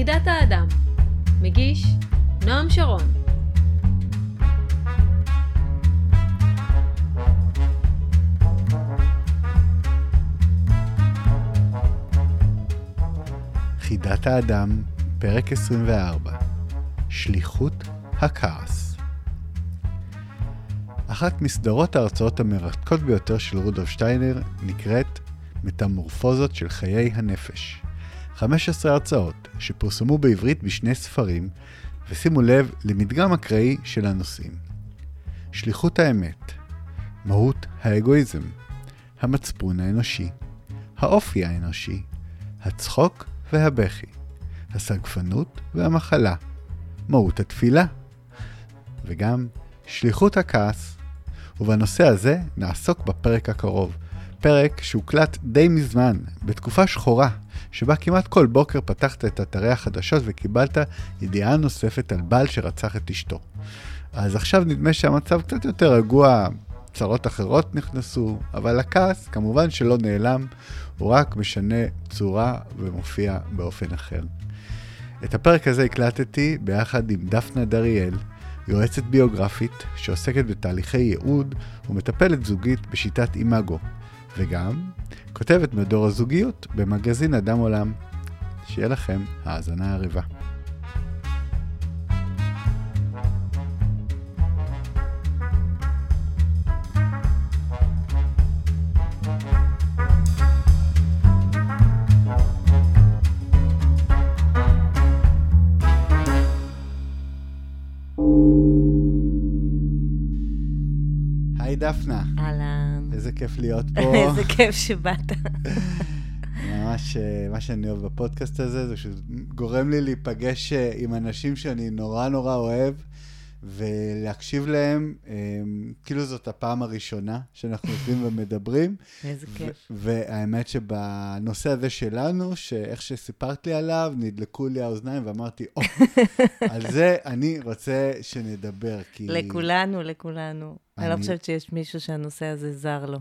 חידת האדם, מגיש נועם שרון. חידת האדם, פרק 24 שליחות הכעס אחת מסדרות ההרצאות המרתקות ביותר של רודולף שטיינר נקראת מטמורפוזות של חיי הנפש. 15 הרצאות שפורסמו בעברית בשני ספרים, ושימו לב למדגם אקראי של הנושאים. שליחות האמת, מהות האגואיזם, המצפון האנושי, האופי האנושי, הצחוק והבכי, הסגפנות והמחלה, מהות התפילה, וגם שליחות הכעס. ובנושא הזה נעסוק בפרק הקרוב, פרק שהוקלט די מזמן, בתקופה שחורה, שבה כמעט כל בוקר פתחת את אתרי החדשות וקיבלת ידיעה נוספת על בעל שרצח את אשתו. אז עכשיו נדמה שהמצב קצת יותר רגוע, צרות אחרות נכנסו, אבל הכעס כמובן שלא נעלם, הוא רק משנה צורה ומופיע באופן אחר. את הפרק הזה הקלטתי ביחד עם דפנה דריאל, יועצת ביוגרפית שעוסקת בתהליכי ייעוד ומטפלת זוגית בשיטת אימאגו, וגם כותבת מדור הזוגיות במגזין אדם עולם. שיהיה לכם האזנה עריבה. כיף להיות פה. איזה כיף שבאת. ממש, אה, מה שאני אוהב בפודקאסט הזה, זה שהוא גורם לי להיפגש אה, עם אנשים שאני נורא נורא אוהב, ולהקשיב להם, אה, כאילו זאת הפעם הראשונה שאנחנו יושבים ומדברים. איזה כיף. והאמת שבנושא הזה שלנו, שאיך שסיפרת לי עליו, נדלקו לי האוזניים ואמרתי, או, על זה אני רוצה שנדבר, כי... לכולנו, לכולנו. אני לא חושבת שיש מישהו שהנושא הזה זר לו.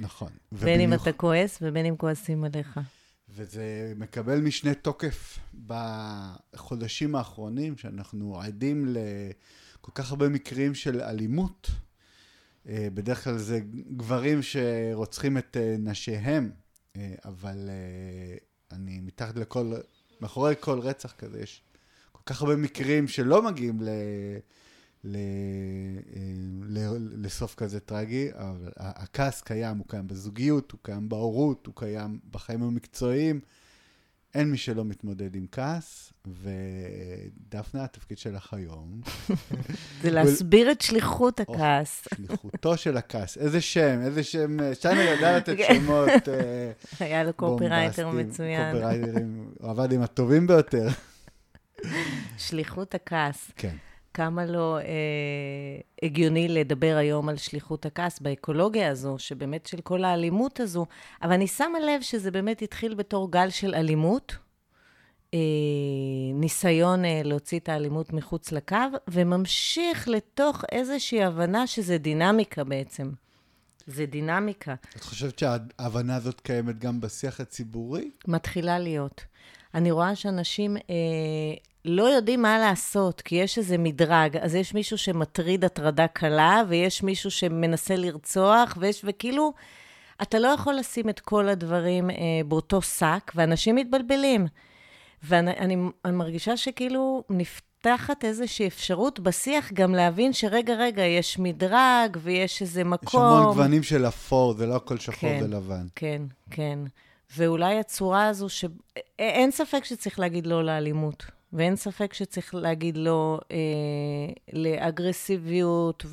נכון. בין אם אתה כועס ובין אם כועסים עליך. וזה מקבל משנה תוקף בחודשים האחרונים, שאנחנו עדים לכל כך הרבה מקרים של אלימות. אה, בדרך כלל זה גברים שרוצחים את אה, נשיהם, אה, אבל אני מתחת לכל, מאחורי כל רצח כזה יש כל כך הרבה מקרים שלא מגיעים ל... ל... אה, ל... לסוף כזה טרגי, אבל הכעס קיים, הוא קיים בזוגיות, הוא קיים בהורות, הוא קיים בחיים המקצועיים. אין מי שלא מתמודד עם כעס, ודפנה, התפקיד שלך היום, זה להסביר את שליחות. הכעס. שליחותו של הכעס. איזה שם, איזה שם, אה, שטיינר ידע לתת כן. שמות אה, היה לו בומבסטיים, מצוין. קופרייטרים, הוא עבד עם הטובים ביותר. שליחות הכעס. כן. כמה לא אה, הגיוני לדבר היום על שליחות הכעס באקולוגיה הזו, שבאמת של כל האלימות הזו, אבל אני שמה לב שזה באמת התחיל בתור גל של אלימות, אה, ניסיון אה, להוציא את האלימות מחוץ לקו, וממשיך לתוך איזושהי הבנה שזה דינמיקה בעצם. זה דינמיקה. את חושבת שההבנה הזאת קיימת גם בשיח הציבורי? מתחילה להיות. אני רואה שאנשים אה, לא יודעים מה לעשות, כי יש איזה מדרג. אז יש מישהו שמטריד הטרדה קלה, ויש מישהו שמנסה לרצוח, ויש, וכאילו, אתה לא יכול לשים את כל הדברים אה, באותו שק, ואנשים מתבלבלים. ואני אני, אני מרגישה שכאילו נפתחת איזושהי אפשרות בשיח גם להבין שרגע, רגע, יש מדרג, ויש איזה מקום. יש המון גוונים של אפור, זה לא הכל שחור כן. ולבן. כן, כן. ואולי הצורה הזו, ש... אין ספק שצריך להגיד לא לאלימות, ואין ספק שצריך להגיד לא אה, לאגרסיביות,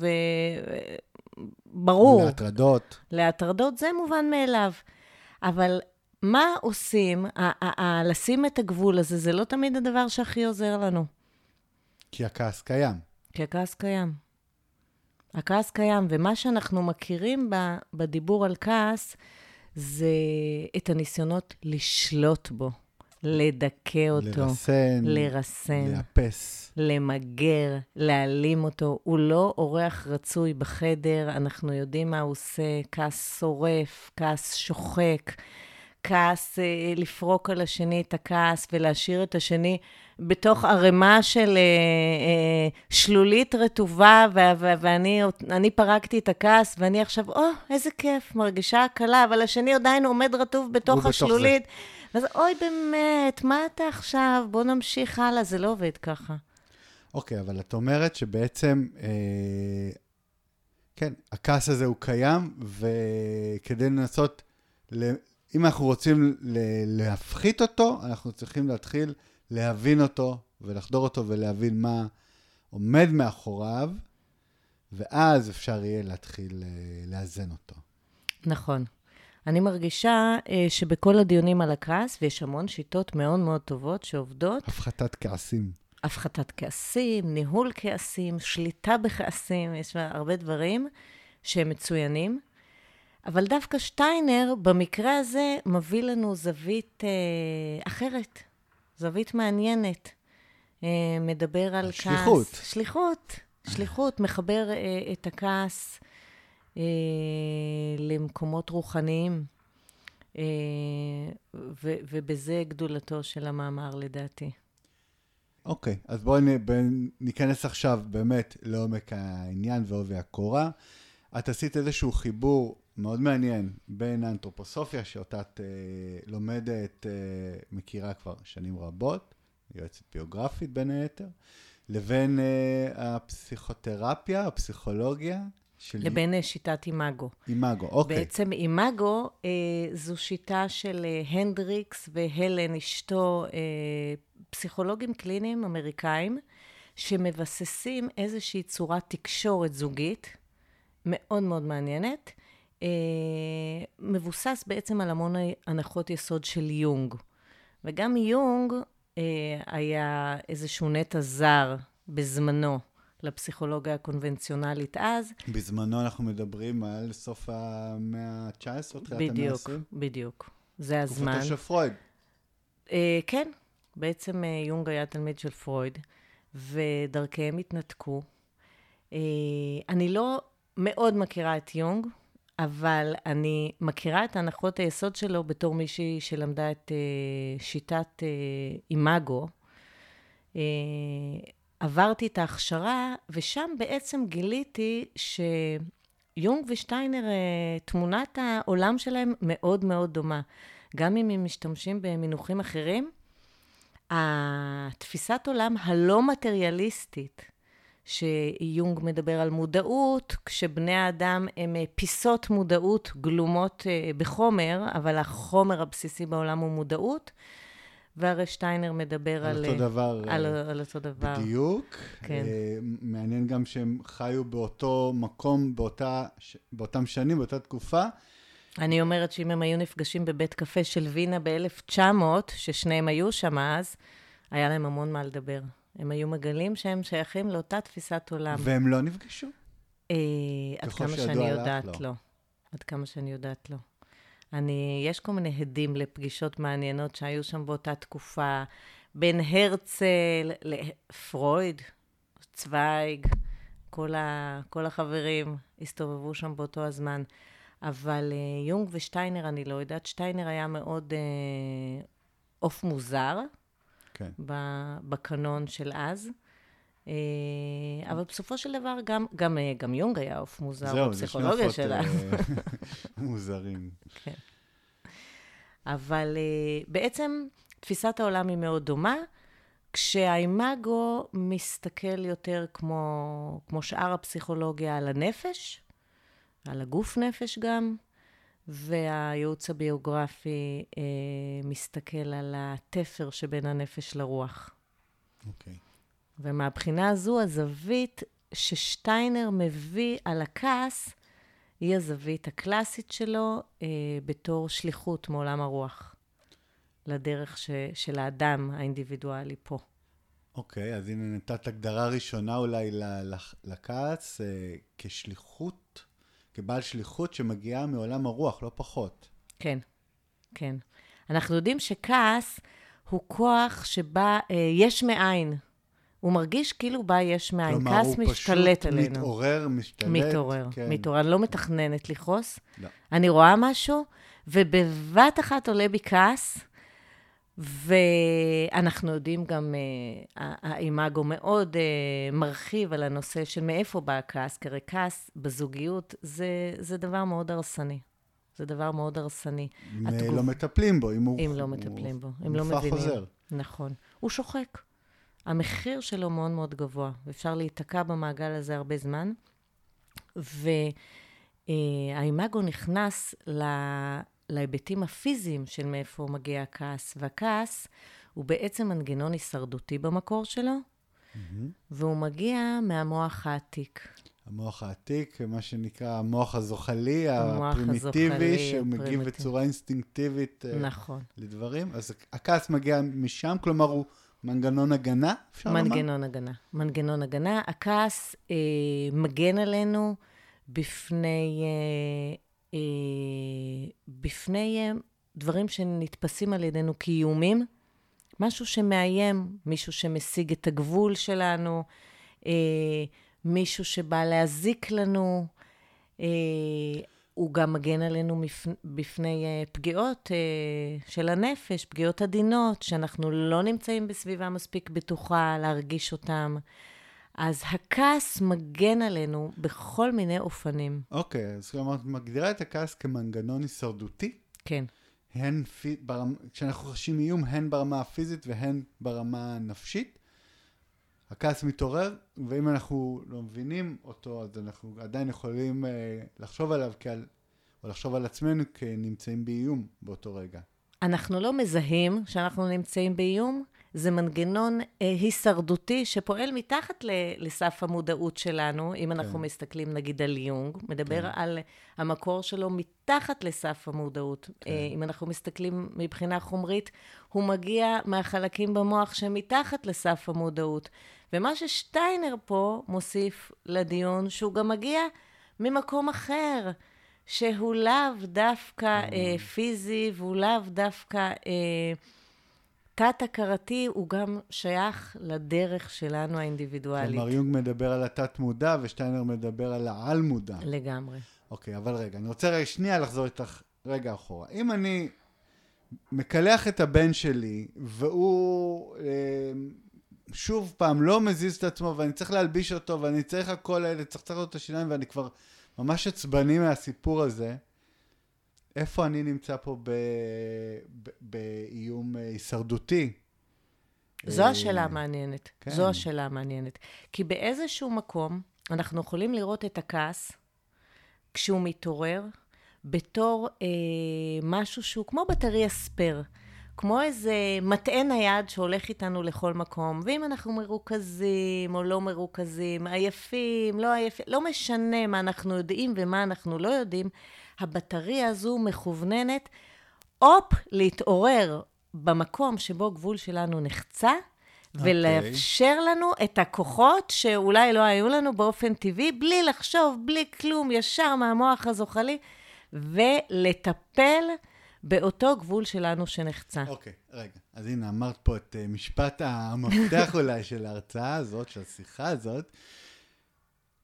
וברור, להטרדות. להטרדות זה מובן מאליו. אבל מה עושים, לשים את הגבול הזה, זה לא תמיד הדבר שהכי עוזר לנו. כי הכעס קיים. כי הכעס קיים. הכעס קיים, ומה שאנחנו מכירים ב, בדיבור על כעס, זה את הניסיונות לשלוט בו, לדכא אותו, לרסן, לרסן, לאפס. למגר, להעלים אותו. הוא לא אורח רצוי בחדר, אנחנו יודעים מה הוא עושה, כעס שורף, כעס שוחק, כעס, אה, לפרוק על השני את הכעס ולהשאיר את השני בתוך ערימה של אה, אה, שלולית רטובה, ו- ו- ואני אני פרקתי את הכעס, ואני עכשיו, או, oh, איזה כיף, מרגישה הקלה, אבל השני עדיין עומד רטוב בתוך השלולית. ואז, אוי, באמת, מה אתה עכשיו? בוא נמשיך הלאה, זה לא עובד ככה. אוקיי, okay, אבל את אומרת שבעצם, אה, כן, הכעס הזה הוא קיים, וכדי לנסות, ל... אם אנחנו רוצים להפחית אותו, אנחנו צריכים להתחיל להבין אותו ולחדור אותו ולהבין מה עומד מאחוריו, ואז אפשר יהיה להתחיל אה, לאזן אותו. נכון. אני מרגישה אה, שבכל הדיונים על הכעס, ויש המון שיטות מאוד מאוד טובות שעובדות. הפחתת כעסים. הפחתת כעסים, ניהול כעסים, שליטה בכעסים, יש הרבה דברים שהם מצוינים. אבל דווקא שטיינר, במקרה הזה, מביא לנו זווית אה, אחרת, זווית מעניינת. אה, מדבר על שליחות. כעס. שליחות. שליחות. מחבר אה, את הכעס אה, למקומות רוחניים, אה, ו- ובזה גדולתו של המאמר לדעתי. אוקיי, okay, אז בואי ניכנס עכשיו באמת לעומק העניין ועובי הקורה. את עשית איזשהו חיבור מאוד מעניין בין האנתרופוסופיה, שאותה את אה, לומדת, אה, מכירה כבר שנים רבות, יועצת ביוגרפית בין היתר, לבין אה, הפסיכותרפיה, הפסיכולוגיה. של... לבין אה, שיטת אימאגו. אימאגו, אוקיי. בעצם אימאגו אה, זו שיטה של אה, הנדריקס והלן, אשתו, אה, פסיכולוגים קליניים אמריקאים, שמבססים איזושהי צורת תקשורת זוגית, מאוד מאוד מעניינת, אה, מבוסס בעצם על המון הנחות יסוד של יונג. וגם יונג אה, היה איזשהו נטע זר בזמנו לפסיכולוגיה הקונבנציונלית אז. בזמנו אנחנו מדברים על סוף המאה ה-19, תחילת המאה ה-20? בדיוק, בדיוק. זה הזמן. תקופתו של פרויד. אה, כן, בעצם אה, יונג היה תלמיד של פרויד, ודרכיהם התנתקו. אה, אני לא מאוד מכירה את יונג, אבל אני מכירה את הנחות היסוד שלו בתור מישהי שלמדה את uh, שיטת uh, אימאגו. Uh, עברתי את ההכשרה, ושם בעצם גיליתי שיונג ושטיינר, uh, תמונת העולם שלהם מאוד מאוד דומה. גם אם הם משתמשים במינוחים אחרים, התפיסת עולם הלא מטריאליסטית שיונג מדבר על מודעות, כשבני האדם הם אה, פיסות מודעות גלומות אה, בחומר, אבל החומר הבסיסי בעולם הוא מודעות. והרי שטיינר מדבר על... על אותו דבר. על, על אותו דבר. בדיוק. כן. מעניין גם שהם חיו באותו מקום, באותה, באותם שנים, באותה תקופה. אני אומרת שאם הם היו נפגשים בבית קפה של וינה ב-1900, ששניהם היו שם אז, היה להם המון מה לדבר. הם היו מגלים שהם שייכים לאותה תפיסת עולם. והם לא נפגשו? אה, עד כמה שאני יודעת, לא. לא. עד כמה שאני יודעת, לא. אני, יש כל מיני הדים לפגישות מעניינות שהיו שם באותה תקופה, בין הרצל לפרויד, צוויג, כל, ה, כל החברים הסתובבו שם באותו הזמן. אבל uh, יונג ושטיינר, אני לא יודעת, שטיינר היה מאוד uh, עוף מוזר, כן. בקנון של אז. אה, אבל בסופו של דבר, גם, גם, אה, גם יונג היה עוף מוזר בפסיכולוגיה שלה. זהו, זה שני עופות מוזרים. אבל בעצם תפיסת העולם היא מאוד דומה, כשהאימאגו מסתכל יותר כמו, כמו שאר הפסיכולוגיה על הנפש, על הגוף נפש גם, והייעוץ הביוגרפי אה, מסתכל על התפר שבין הנפש לרוח. אוקיי. Okay. ומהבחינה הזו, הזווית ששטיינר מביא על הכעס, היא הזווית הקלאסית שלו אה, בתור שליחות מעולם הרוח, לדרך ש, של האדם האינדיבידואלי פה. אוקיי, okay, אז הנה נתת הגדרה ראשונה אולי לכעס אה, כשליחות כבעל שליחות שמגיעה מעולם הרוח, לא פחות. כן, כן. אנחנו יודעים שכעס הוא כוח שבה אה, יש מאין. הוא מרגיש כאילו בא יש מאין. כלומר, כעס משתלט עלינו. מתעורר, משתלט. מתעורר, כן. מתעורר. אני לא מתכננת לכעוס. לא. אני רואה משהו, ובבת אחת עולה בי כעס, ואנחנו יודעים גם, אה, האימאגו מאוד אה, מרחיב על הנושא של מאיפה בא הכעס, כי הרי כעס בזוגיות זה, זה דבר מאוד הרסני. זה דבר מאוד הרסני. אם התגוב... לא מטפלים בו, אם הוא... אם לא מטפלים בו, אם לא מבינים. חוזר. נכון. הוא שוחק. המחיר שלו מאוד מאוד גבוה, ואפשר להיתקע במעגל הזה הרבה זמן. והאימאגו נכנס להיבטים הפיזיים של מאיפה מגיע הכעס, והכעס הוא בעצם מנגנון הישרדותי במקור שלו, mm-hmm. והוא מגיע מהמוח העתיק. המוח העתיק, מה שנקרא המוח הזוחלי, המוח הפרימיטיבי, הזוחלי, שהוא מגיב בצורה אינסטינקטיבית אה, נכון. לדברים. אז הכעס מגיע משם, כלומר הוא מנגנון הגנה, אפשר לומר? מנגנון הגנה. מנגנון הגנה. הכעס אה, מגן עלינו בפני, אה, אה, בפני אה, דברים שנתפסים על ידינו כאיומים. משהו שמאיים, מישהו שמשיג את הגבול שלנו. אה, מישהו שבא להזיק לנו. אה, הוא גם מגן עלינו בפני אה, פגיעות אה, של הנפש, פגיעות עדינות, שאנחנו לא נמצאים בסביבה מספיק בטוחה להרגיש אותן. אז הכעס מגן עלינו בכל מיני אופנים. אוקיי, אוקיי, אז כלומר, את מגדירה את הכעס כמנגנון הישרדותי? כן. הן, ברמה, כשאנחנו חשים איום, הן ברמה הפיזית והן ברמה הנפשית? הכעס מתעורר, ואם אנחנו לא מבינים אותו, אז אנחנו עדיין יכולים אה, לחשוב עליו כעל, או לחשוב על עצמנו כנמצאים באיום באותו רגע. אנחנו לא מזהים שאנחנו נמצאים באיום, זה מנגנון אה, הישרדותי שפועל מתחת ל, לסף המודעות שלנו, אם כן. אנחנו מסתכלים נגיד על יונג, מדבר כן. על המקור שלו מתחת לסף המודעות. כן. אה, אם אנחנו מסתכלים מבחינה חומרית, הוא מגיע מהחלקים במוח שמתחת לסף המודעות. ומה ששטיינר פה מוסיף לדיון, שהוא גם מגיע ממקום אחר, שהוא לאו דווקא אה, פיזי, והוא לאו דווקא אה, תת-הכרתי, הוא גם שייך לדרך שלנו האינדיבידואלית. כלומר, יונג מדבר על התת-מודע, ושטיינר מדבר על העל-מודע. לגמרי. אוקיי, אבל רגע, אני רוצה רגע שנייה לחזור איתך רגע אחורה. אם אני מקלח את הבן שלי, והוא... אה, שוב פעם, לא מזיז את עצמו, ואני צריך להלביש אותו, ואני צריך הכל האלה, צריך לצחצח לו את השיניים, ואני כבר ממש עצבני מהסיפור הזה. איפה אני נמצא פה ב... ב... באיום אה, הישרדותי? זו אה, השאלה המעניינת. כן. זו השאלה המעניינת. כי באיזשהו מקום אנחנו יכולים לראות את הכעס כשהוא מתעורר בתור אה, משהו שהוא כמו בטריה spare. כמו איזה מטען נייד שהולך איתנו לכל מקום, ואם אנחנו מרוכזים או לא מרוכזים, עייפים, לא עייפים, לא משנה מה אנחנו יודעים ומה אנחנו לא יודעים, הבטריה הזו מכווננת, הופ, להתעורר במקום שבו גבול שלנו נחצה, okay. אוקיי. ולאפשר לנו את הכוחות שאולי לא היו לנו באופן טבעי, בלי לחשוב, בלי כלום, ישר מהמוח הזוחלי, ולטפל באותו גבול שלנו שנחצה. אוקיי, okay, רגע. אז הנה, אמרת פה את uh, משפט המפתח אולי של ההרצאה הזאת, של השיחה הזאת,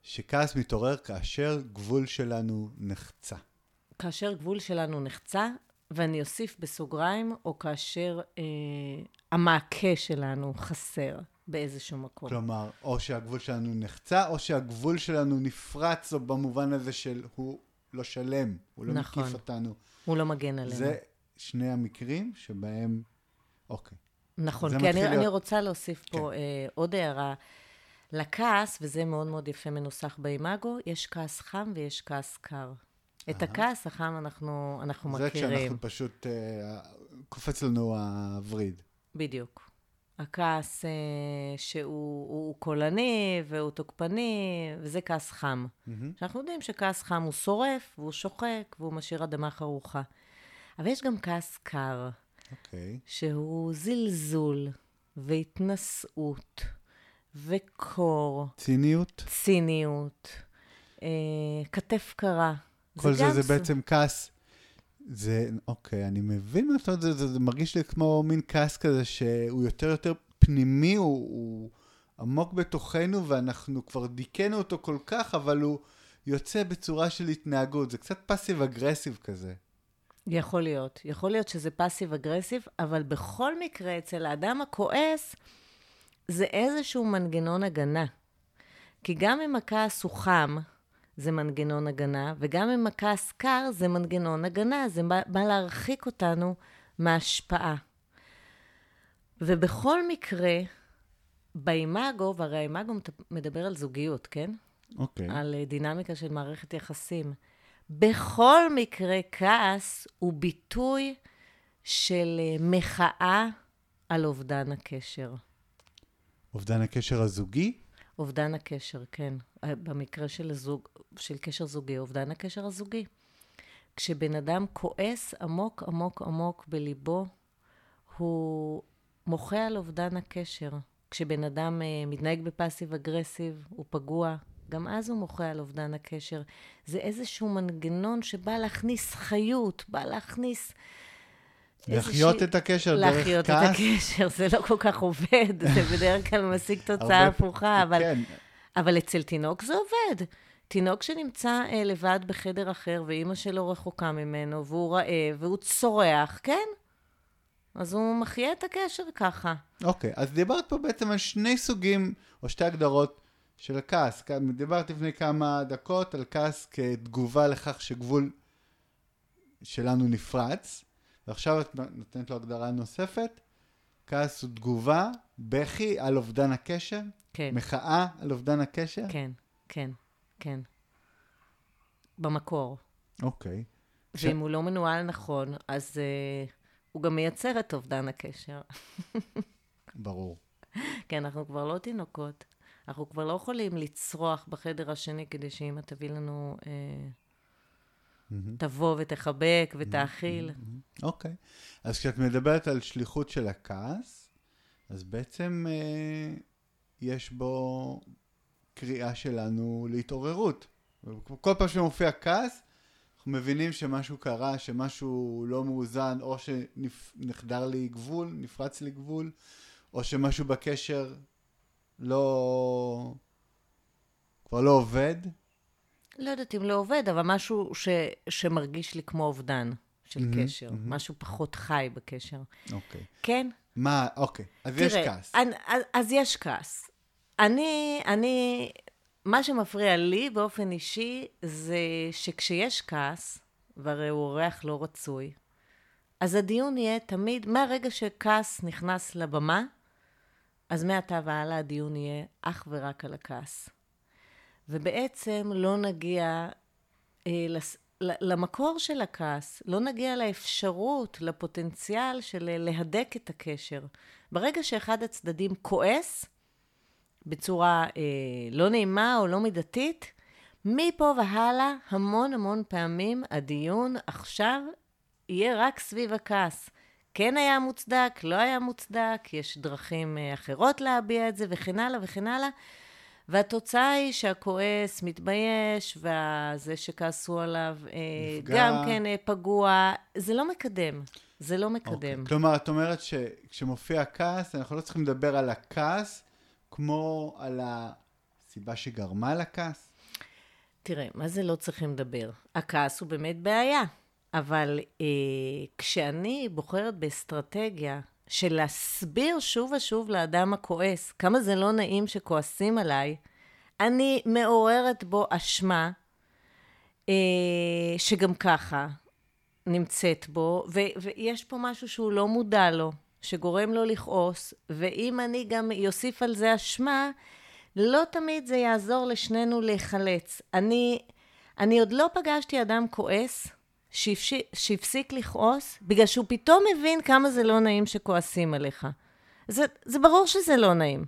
שכעס מתעורר כאשר גבול שלנו נחצה. כאשר גבול שלנו נחצה, ואני אוסיף בסוגריים, או כאשר אה, המעקה שלנו חסר באיזשהו מקום. כלומר, או שהגבול שלנו נחצה, או שהגבול שלנו נפרץ, או במובן הזה של הוא לא שלם, הוא לא נכון. מקיף אותנו. הוא לא מגן עלינו. זה שני המקרים שבהם, אוקיי. נכון, כי אני, להיות... אני רוצה להוסיף פה כן. אה, עוד הערה. לכעס, וזה מאוד מאוד יפה מנוסח באימאגו, יש כעס חם ויש כעס קר. את הכעס החם אנחנו, אנחנו זה מכירים. זה כשאנחנו פשוט, אה, קופץ לנו הווריד. בדיוק. הכעס אה, שהוא קולני והוא תוקפני, וזה כעס חם. Mm-hmm. שאנחנו יודעים שכעס חם הוא שורף, והוא שוחק, והוא משאיר אדמה חרוכה. אבל יש גם כעס קר, okay. אוקיי. שהוא זלזול והתנשאות וקור. ציניות? ציניות. אה, כתף קרה. כל זה, זה, זה בעצם כעס זה, אוקיי, אני מבין מה אתה אומר, זה, זה מרגיש לי כמו מין כעס כזה שהוא יותר יותר פנימי, הוא, הוא עמוק בתוכנו ואנחנו כבר דיכאנו אותו כל כך, אבל הוא יוצא בצורה של התנהגות, זה קצת passive aggressive כזה. יכול להיות. יכול להיות שזה passive aggressive, אבל בכל מקרה, אצל האדם הכועס, זה איזשהו מנגנון הגנה. כי גם אם הכעס הוא חם, זה מנגנון הגנה, וגם אם הכעס קר, זה מנגנון הגנה. זה בא, בא להרחיק אותנו מהשפעה. ובכל מקרה, באימאגו, והרי האימאגו מדבר על זוגיות, כן? אוקיי. Okay. על אה, דינמיקה של מערכת יחסים. בכל מקרה, כעס הוא ביטוי של אה, מחאה על אובדן הקשר. אובדן הקשר הזוגי? אובדן הקשר, כן. אה, במקרה של, הזוג, של קשר זוגי, אובדן הקשר הזוגי. כשבן אדם כועס עמוק עמוק עמוק בליבו, הוא מוחה על אובדן הקשר. כשבן אדם uh, מתנהג בפאסיב אגרסיב, הוא פגוע, גם אז הוא מוחה על אובדן הקשר. זה איזשהו מנגנון שבא להכניס חיות, בא להכניס... לחיות. את הקשר דרך כעס. לחיות את הקשר, זה לא כל כך עובד, זה בדרך כלל משיג תוצאה הפוכה, אבל, כן. אבל אצל תינוק זה עובד. תינוק שנמצא אה, לבד בחדר אחר, ואימא שלו רחוקה ממנו, והוא רעב, והוא צורח, כן? אז הוא מחיה את הקשר ככה. אוקיי, אז דיברת פה בעצם על שני סוגים, או שתי הגדרות של הכעס. דיברת לפני כמה דקות על כעס כתגובה לכך שגבול שלנו נפרץ, ועכשיו את נותנת לו הגדרה נוספת. כעס הוא תגובה, בכי על אובדן הקשר? כן. מחאה על אובדן הקשר? כן, כן, כן. במקור. אוקיי. ואם ש... הוא לא מנוהל נכון, אז uh, הוא גם מייצר את אובדן הקשר. ברור. כן, אנחנו כבר לא תינוקות. אנחנו כבר לא יכולים לצרוח בחדר השני כדי שאמא תביא לנו, אה, mm-hmm. תבוא ותחבק ותאכיל. אוקיי. Mm-hmm. Okay. אז כשאת מדברת על שליחות של הכעס, אז בעצם אה, יש בו קריאה שלנו להתעוררות. כל פעם שמופיע כעס, אנחנו מבינים שמשהו קרה, שמשהו לא מאוזן, או שנחדר לי גבול, נפרץ לי גבול, או שמשהו בקשר לא... כבר לא עובד? לא יודעת אם לא עובד, אבל משהו ש, שמרגיש לי כמו אובדן של mm-hmm, קשר. Mm-hmm. משהו פחות חי בקשר. אוקיי. Okay. כן? מה, אוקיי. אז תראה, יש כעס. אני, אז, אז יש כעס. אני, אני, מה שמפריע לי באופן אישי זה שכשיש כעס, והרי הוא אורח לא רצוי, אז הדיון יהיה תמיד, מהרגע שכעס נכנס לבמה, אז מעתה והלאה הדיון יהיה אך ורק על הכעס. ובעצם לא נגיע אה, לס, למקור של הכעס, לא נגיע לאפשרות, לפוטנציאל של להדק את הקשר. ברגע שאחד הצדדים כועס, בצורה אה, לא נעימה או לא מידתית, מפה והלאה, המון המון פעמים הדיון עכשיו יהיה רק סביב הכעס. כן היה מוצדק, לא היה מוצדק, יש דרכים אה, אחרות להביע את זה, וכן הלאה וכן הלאה. והתוצאה היא שהכועס מתבייש, וזה שכעסו עליו אה, נפגע. גם כן אה, פגוע. זה לא מקדם. זה לא מקדם. Okay. אוקיי. כלומר, את אומרת שכשמופיע כעס, אנחנו לא צריכים לדבר על הכעס כמו על הסיבה שגרמה לכעס? תראה, מה זה לא צריכים לדבר? הכעס הוא באמת בעיה. אבל אה, כשאני בוחרת באסטרטגיה של להסביר שוב ושוב לאדם הכועס כמה זה לא נעים שכועסים עליי, אני מעוררת בו אשמה, אה, שגם ככה נמצאת בו, ו- ויש פה משהו שהוא לא מודע לו, שגורם לו לכעוס, ואם אני גם אוסיף על זה אשמה, לא תמיד זה יעזור לשנינו להיחלץ. אני, אני עוד לא פגשתי אדם כועס שהפסיק לכעוס, בגלל שהוא פתאום מבין כמה זה לא נעים שכועסים עליך. זה, זה ברור שזה לא נעים.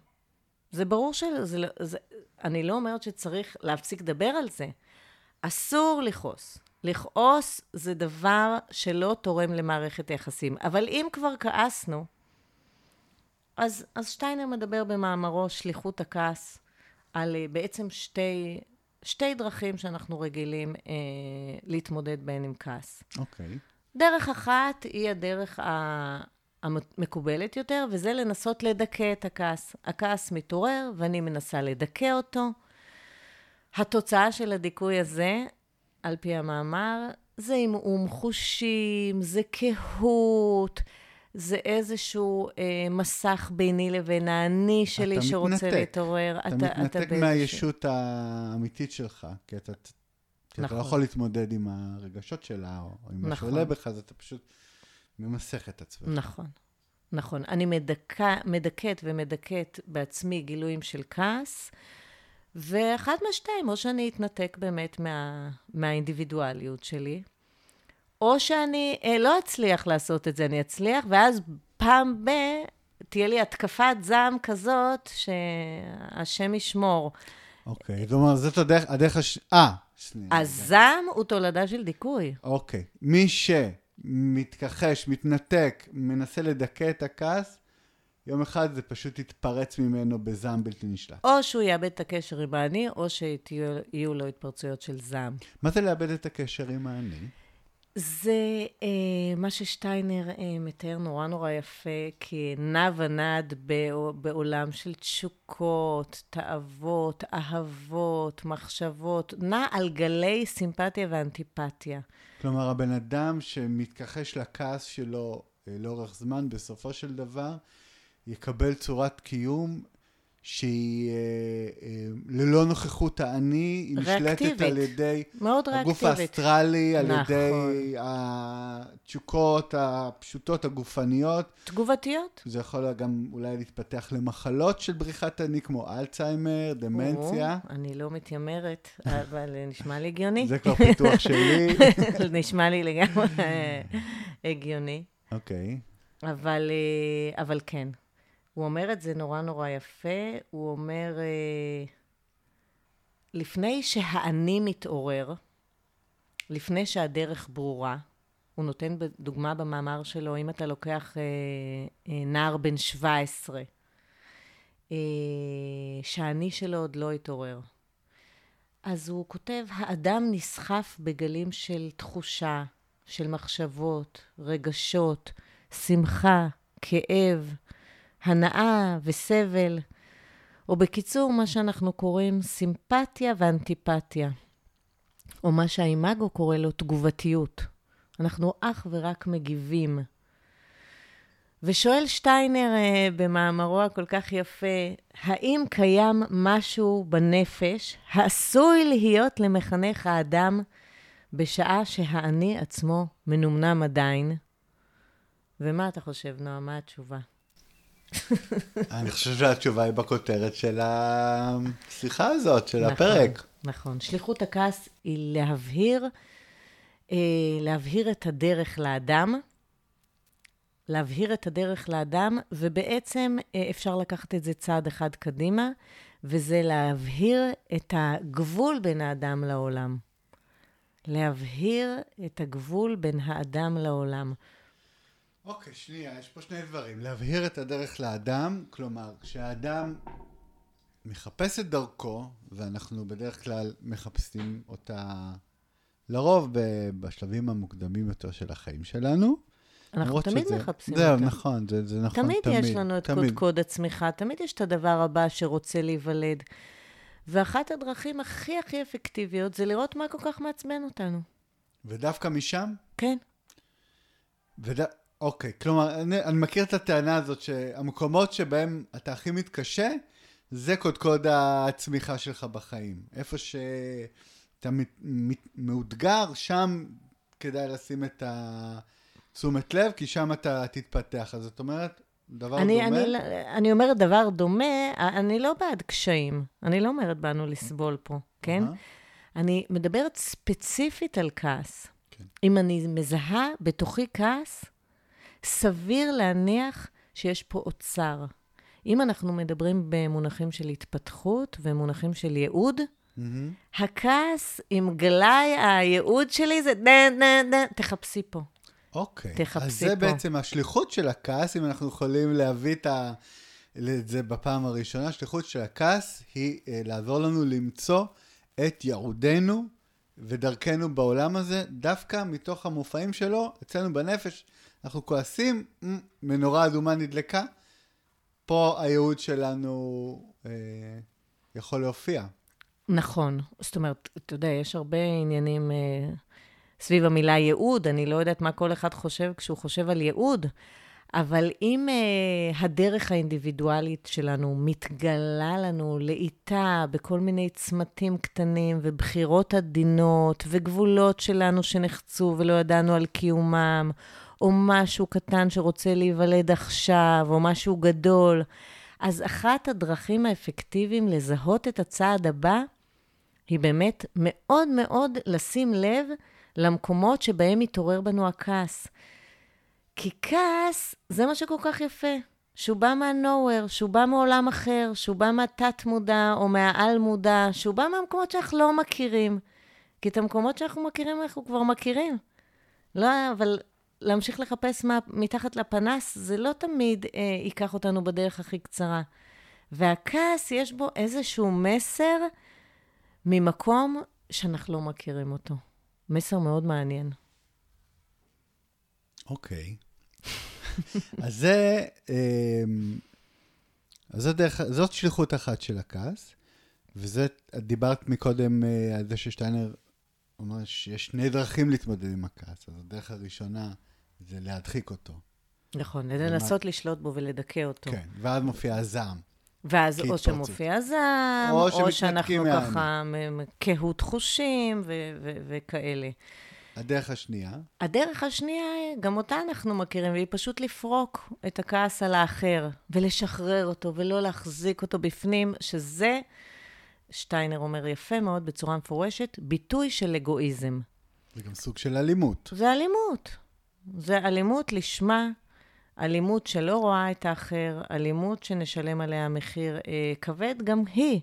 זה ברור שזה לא... זה, אני לא אומרת שצריך להפסיק לדבר על זה. אסור לכעוס. לכעוס זה דבר שלא תורם למערכת היחסים. אבל אם כבר כעסנו, אז, אז שטיינר מדבר במאמרו שליחות הכעס על אה, בעצם שתי שתי דרכים שאנחנו רגילים אה, להתמודד בהן עם כעס. אוקיי. אוקיי. דרך אחת היא הדרך המקובלת יותר, וזה לנסות לדכא את הכעס. הכעס מתעורר ואני מנסה לדכא אותו. התוצאה של הדיכוי הזה, על פי המאמר, זה עמעום חושים, זה קהות, זה איזשהו אה, מסך ביני לבין האני שלי אתה שרוצה מתנתק. להתעורר. אתה מתנתק באיזשהו- מהישות האמיתית שלך, כי אתה, כי אתה נכון. לא יכול להתמודד עם הרגשות שלה, או עם מה נכון. שעולה בך, אז אתה פשוט ממסך את עצמך. נכון, נכון. אני מדכא, מדכאת ומדכאת בעצמי גילויים של כעס, ואחת מהשתיים, או שאני אתנתק באמת מה, מהאינדיבידואליות שלי, או שאני אה, לא אצליח לעשות את זה, אני אצליח, ואז פעם ב... תהיה לי התקפת זעם כזאת, שהשם ישמור. אוקיי, זאת אומרת, זאת הדרך, הדרך הש... אה, שנייה. הזעם הוא תולדה של דיכוי. אוקיי. מי שמתכחש, מתנתק, מנסה לדכא את הכעס, יום אחד זה פשוט יתפרץ ממנו בזעם בלתי נשלט. או שהוא יאבד את הקשר עם האני, או שיהיו לו התפרצויות של זעם. מה זה לאבד את הקשר עם האני? זה אה, מה ששטיינר אה, מתאר נורא נורא יפה, כי נע ונד בע- בעולם של תשוקות, תאוות, אהבות, מחשבות, נע על גלי סימפתיה ואנטיפתיה. כלומר, הבן אדם שמתכחש לכעס שלו אה, לאורך זמן, בסופו של דבר, יקבל צורת קיום שהיא אה, אה, ללא נוכחות האני, היא נשלטת. על ידי הגוף. האסטרלי, על נכון. ידי התשוקות הפשוטות, הגופניות. תגובתיות? זה יכול גם אולי להתפתח למחלות של בריחת אני, כמו אלצהיימר, דמנציה. או, אני לא מתיימרת, אבל נשמע לי הגיוני. זה כבר פיתוח שלי. נשמע לי לגמרי הגיוני. אוקיי. אבל, אה, אבל כן, הוא אומר את זה נורא נורא יפה, הוא אומר, אה, לפני שהאני מתעורר, לפני שהדרך ברורה, הוא נותן דוגמה במאמר שלו, אם אתה לוקח אה, אה, נער בן 17, אה, שהאני שלו עוד לא התעורר. אז הוא כותב, האדם נסחף בגלים של תחושה, של מחשבות, רגשות, שמחה, כאב, הנאה וסבל, או בקיצור, מה שאנחנו קוראים סימפתיה ואנטיפתיה, או מה שהאימאגו קורא לו תגובתיות. אנחנו אך ורק מגיבים. ושואל שטיינר אה, במאמרו הכל כך יפה, האם קיים משהו בנפש העשוי להיות למחנך האדם בשעה שהאני עצמו מנומנם עדיין? ומה אתה חושב, נועה? מה התשובה? אני חושב שהתשובה היא בכותרת של השיחה הזאת, של נכון, הפרק. נכון. שליחות הכעס היא להבהיר, אה, להבהיר את הדרך לאדם, להבהיר את הדרך לאדם, ובעצם אה, אפשר לקחת את זה צעד אחד קדימה, וזה להבהיר את הגבול בין האדם לעולם. להבהיר את הגבול בין האדם לעולם. אוקיי, שנייה, יש פה שני דברים. להבהיר את הדרך לאדם, כלומר, כשהאדם מחפש את דרכו, ואנחנו בדרך כלל מחפשים אותה לרוב בשלבים המוקדמים יותר של החיים שלנו. אנחנו תמיד שזה- מחפשים זהו, אותה. נכון, זה, זה נכון, תמיד, תמיד. יש לנו את תמיד. קודקוד הצמיחה, תמיד יש את הדבר הבא שרוצה להיוולד. ואחת הדרכים הכי הכי אפקטיביות זה לראות מה כל כך מעצבן אותנו. ודווקא משם? כן, וד... אוקיי, כלומר, אני, אני מכיר את הטענה הזאת שהמקומות שבהם אתה הכי מתקשה, זה קודקוד הצמיחה שלך בחיים. איפה שאתה מת, מת, מאותגר, שם כדאי לשים את התשומת לב, כי שם אתה תתפתח. אז זאת אומרת, דבר אני, דומה. אני, לא- אני אומרת דבר דומה, אני לא בעד קשיים. אני לא אומרת באנו לסבול פה, כן? אהה. אני מדברת ספציפית על כעס. כן. אם אני מזהה בתוכי כעס, סביר להניח שיש פה אוצר. אם אנחנו מדברים במונחים של התפתחות ומונחים של ייעוד, מהמם. הכעס עם גלאי הייעוד שלי זה נה, נה, נה, תחפשי פה. אוקיי. תחפשי אז זה פה. בעצם השליחות של הכעס, אם אנחנו יכולים להביא את ה... את זה בפעם הראשונה, השליחות של הכעס היא אה, לעזור לנו למצוא את ייעודנו ודרכנו בעולם הזה, דווקא מתוך המופעים שלו, אצלנו בנפש, אנחנו כועסים, "מ, מנורה אדומה נדלקה, פה הייעוד שלנו אה, יכול להופיע. נכון. זאת אומרת, אתה יודע, יש הרבה עניינים אה, סביב המילה ייעוד, אני לא יודעת מה כל אחד חושב כשהוא חושב על ייעוד, אבל אם uh, הדרך האינדיבידואלית שלנו מתגלה לנו לאיטה בכל מיני צמתים קטנים ובחירות עדינות וגבולות שלנו שנחצו ולא ידענו על קיומם, או משהו קטן שרוצה להיוולד עכשיו, או משהו גדול, אז אחת הדרכים האפקטיביים לזהות את הצעד הבא, היא באמת מאוד מאוד לשים לב למקומות שבהם מתעורר בנו הכעס. כי כעס זה מה שכל כך יפה, שהוא בא מה-nowhere, שהוא בא מעולם אחר, שהוא בא מהתת-מודע או מהעל-מודע, שהוא בא מהמקומות שאנחנו לא מכירים. כי את המקומות שאנחנו מכירים, אנחנו כבר מכירים. לא, אבל להמשיך לחפש מה, מתחת לפנס, זה לא תמיד אה, ייקח אותנו בדרך הכי קצרה. והכעס, יש בו איזשהו מסר ממקום שאנחנו לא מכירים אותו. מסר מאוד מעניין. אוקיי. אז זה, אמ, אז זאת, דרך, זאת שליחות אחת של הכעס, וזה, את דיברת מקודם אה, על זה ששטיינר אומר שיש שני דרכים להתמודד עם הכעס. אז הדרך הראשונה זה להדחיק אותו. נכון, לנסות לשלוט בו ולדכא אותו. כן, ואז מופיע הזעם. ואז או שמופיע זעם, או, או שאנחנו ככה קהות חושים וכאלה. הדרך השנייה? הדרך השנייה, גם אותה אנחנו מכירים, והיא פשוט לפרוק את הכעס על האחר, ולשחרר אותו, ולא להחזיק אותו בפנים, שזה, שטיינר אומר יפה מאוד, בצורה מפורשת, ביטוי של אגואיזם. זה גם סוג של אלימות. זה אלימות. זה אלימות לשמה, אלימות שלא רואה את האחר, אלימות שנשלם עליה מחיר אה, כבד, גם היא.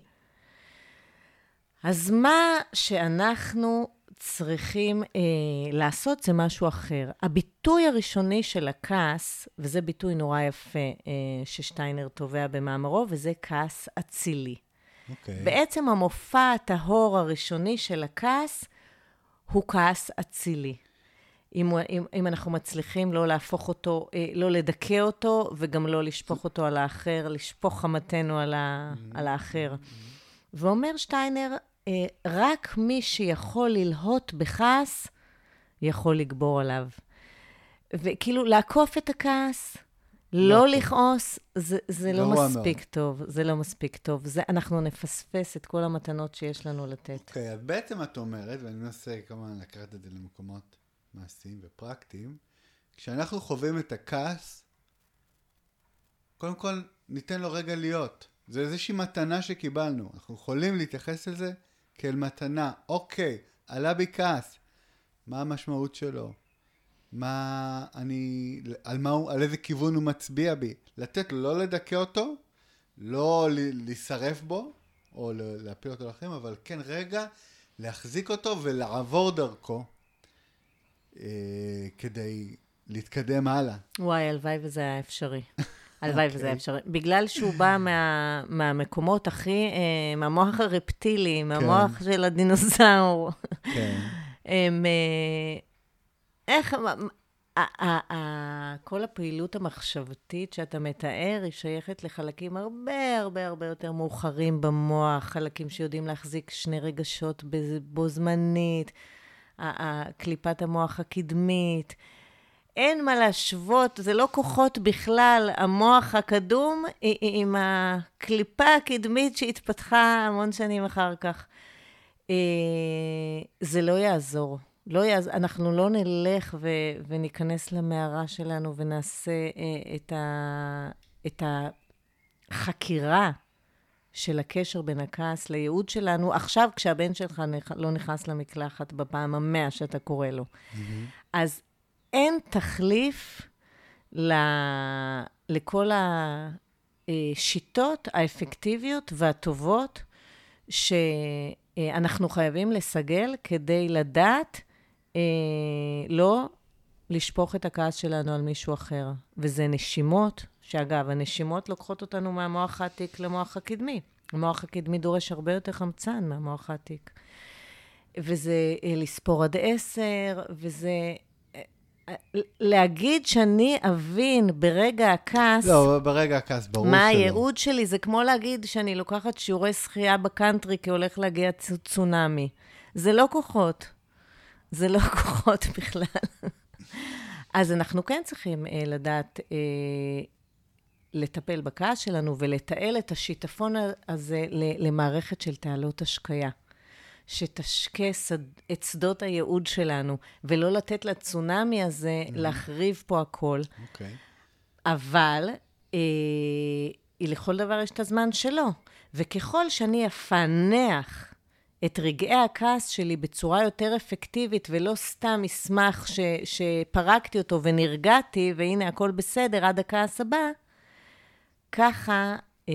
אז מה שאנחנו צריכים אה, לעשות זה משהו אחר. הביטוי הראשוני של הכעס, וזה ביטוי נורא יפה אה, ששטיינר תובע במאמרו, וזה כעס אצילי. Okay. אוקיי. בעצם המופע הטהור הראשוני של הכעס הוא כעס אצילי. אם, אם, אם אנחנו מצליחים לא להפוך אותו, אה, לא לדכא אותו, וגם לא לשפוך אותו על האחר, לשפוך חמתנו על, ה. על האחר. ואומר שטיינר, אה, רק מי שיכול ללהות בכעס, יכול לגבור עליו. וכאילו, לעקוף את הכעס, לא, לא לכעוס, זה, זה לא מספיק מאוד. טוב. זה לא מספיק טוב. זה, אנחנו נפספס את כל המתנות שיש לנו לתת. אוקיי, okay, אז בעצם את אומרת, ואני מנסה כמובן לקחת את זה למקומות מעשיים ופרקטיים, כשאנחנו חווים את הכעס, קודם כל ניתן לו רגע להיות. זה איזושהי מתנה שקיבלנו. אנחנו יכולים להתייחס לזה כאל מתנה. אוקיי, עלה בי כעס. מה המשמעות שלו? מה אני, על מה הוא, על איזה כיוון הוא מצביע בי. לתת לו, לא לדכא אותו, לא להישרף בו, או להפיל אותו לאחרים, אבל כן רגע להחזיק אותו ולעבור דרכו, אה, כדי להתקדם הלאה. וואי, הלוואי וזה היה אפשרי. הלוואי okay. וזה היה אפשרי. בגלל שהוא בא מה, מהמקומות הכי, אה, מהמוח הרפטילי, מהמוח כן. של הדינוזאור. כן. הם, אה, איך, כל הפעילות המחשבתית שאתה מתאר, היא שייכת לחלקים הרבה הרבה הרבה יותר מאוחרים במוח, חלקים שיודעים להחזיק שני רגשות בו זמנית, קליפת המוח הקדמית. אין מה להשוות, זה לא כוחות בכלל, המוח הקדום עם הקליפה הקדמית שהתפתחה המון שנים אחר כך. אה, זה לא יעזור. לא יעזור, אנחנו לא נלך ו, וניכנס למערה שלנו ונעשה אה, את, ה, את החקירה של הקשר בין הכעס לייעוד שלנו, עכשיו כשהבן שלך לא נכנס למקלחת בפעם המאה שאתה קורא לו. Mm-hmm. אז אין תחליף ל... לכל השיטות האפקטיביות והטובות שאנחנו חייבים לסגל כדי לדעת אה, לא לשפוך את הכעס שלנו על מישהו אחר. וזה נשימות, שאגב, הנשימות לוקחות אותנו מהמוח העתיק למוח הקדמי. המוח הקדמי דורש הרבה יותר חמצן מהמוח העתיק. וזה אה, לספור עד עשר, וזה להגיד שאני אבין ברגע הכעס... לא, ברגע הכעס, ברור שלא. מה הייעוד שלי, זה כמו להגיד שאני לוקחת שיעורי שחייה בקאנטרי כי הולך להגיע צונאמי. זה לא כוחות. זה לא כוחות בכלל. אז אנחנו כן צריכים אה, לדעת אה, לטפל בכעס שלנו ולתעל את השיטפון הזה למערכת של תעלות השקיה. שתשקה שד, את שדות הייעוד שלנו, ולא לתת לצונאמי הזה mm-hmm. להחריב פה הכל. אוקיי. Okay. אבל אה, לכל דבר יש את הזמן שלו. וככל שאני אפענח את רגעי הכעס שלי בצורה יותר אפקטיבית, ולא סתם אסמן ש, שפרקתי אותו ונרגעתי, והנה הכל בסדר עד הכעס הבא, ככה אה,